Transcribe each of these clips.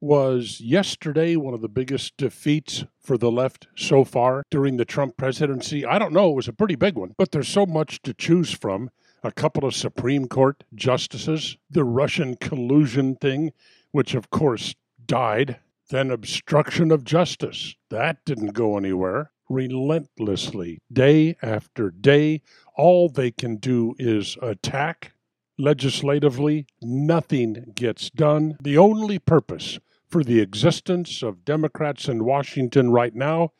Was yesterday one of the biggest defeats for the left so far during the Trump presidency? I don't know. It was a pretty big one, but there's so much to choose from. A couple of Supreme Court justices, the Russian collusion thing, which of course died, then obstruction of justice. That didn't go anywhere. Relentlessly, day after day, all they can do is attack. Legislatively, nothing gets done. The only purpose for the existence of Democrats in Washington right now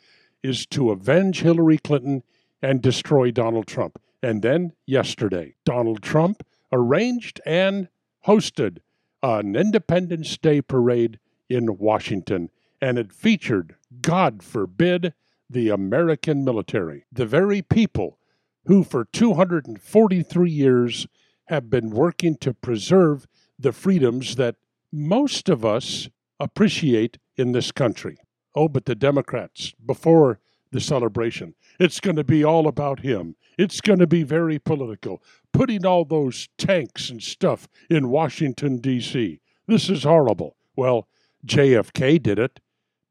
is to avenge Hillary Clinton and destroy Donald Trump. And then yesterday, Donald Trump arranged and hosted an Independence Day parade in Washington, and it featured, God forbid, the American military, the very people who for 243 years have been working to preserve the freedoms that most of us appreciate in this country. Oh, but the Democrats, before the celebration, it's going to be all about him. It's going to be very political, putting all those tanks and stuff in Washington, D.C. This is horrible. Well, JFK did it.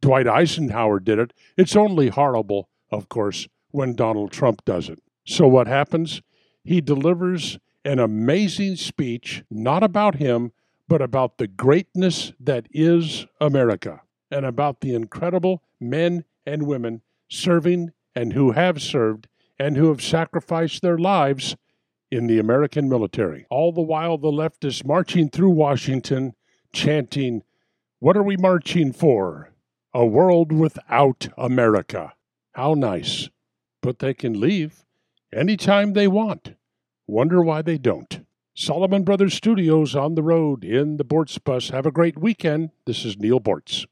Dwight Eisenhower did it. It's only horrible, of course, when Donald Trump does it. So what happens? He delivers an amazing speech, not about him, but about the greatness that is America and about the incredible men and women serving and who have served and who have sacrificed their lives in the American military. All the while, the left is marching through Washington chanting, What are we marching for? A world without America. How nice. But they can leave anytime they want. Wonder why they don't. Solomon Brothers Studios on the road in the Boortz bus. Have a great weekend. This is Neal Boortz.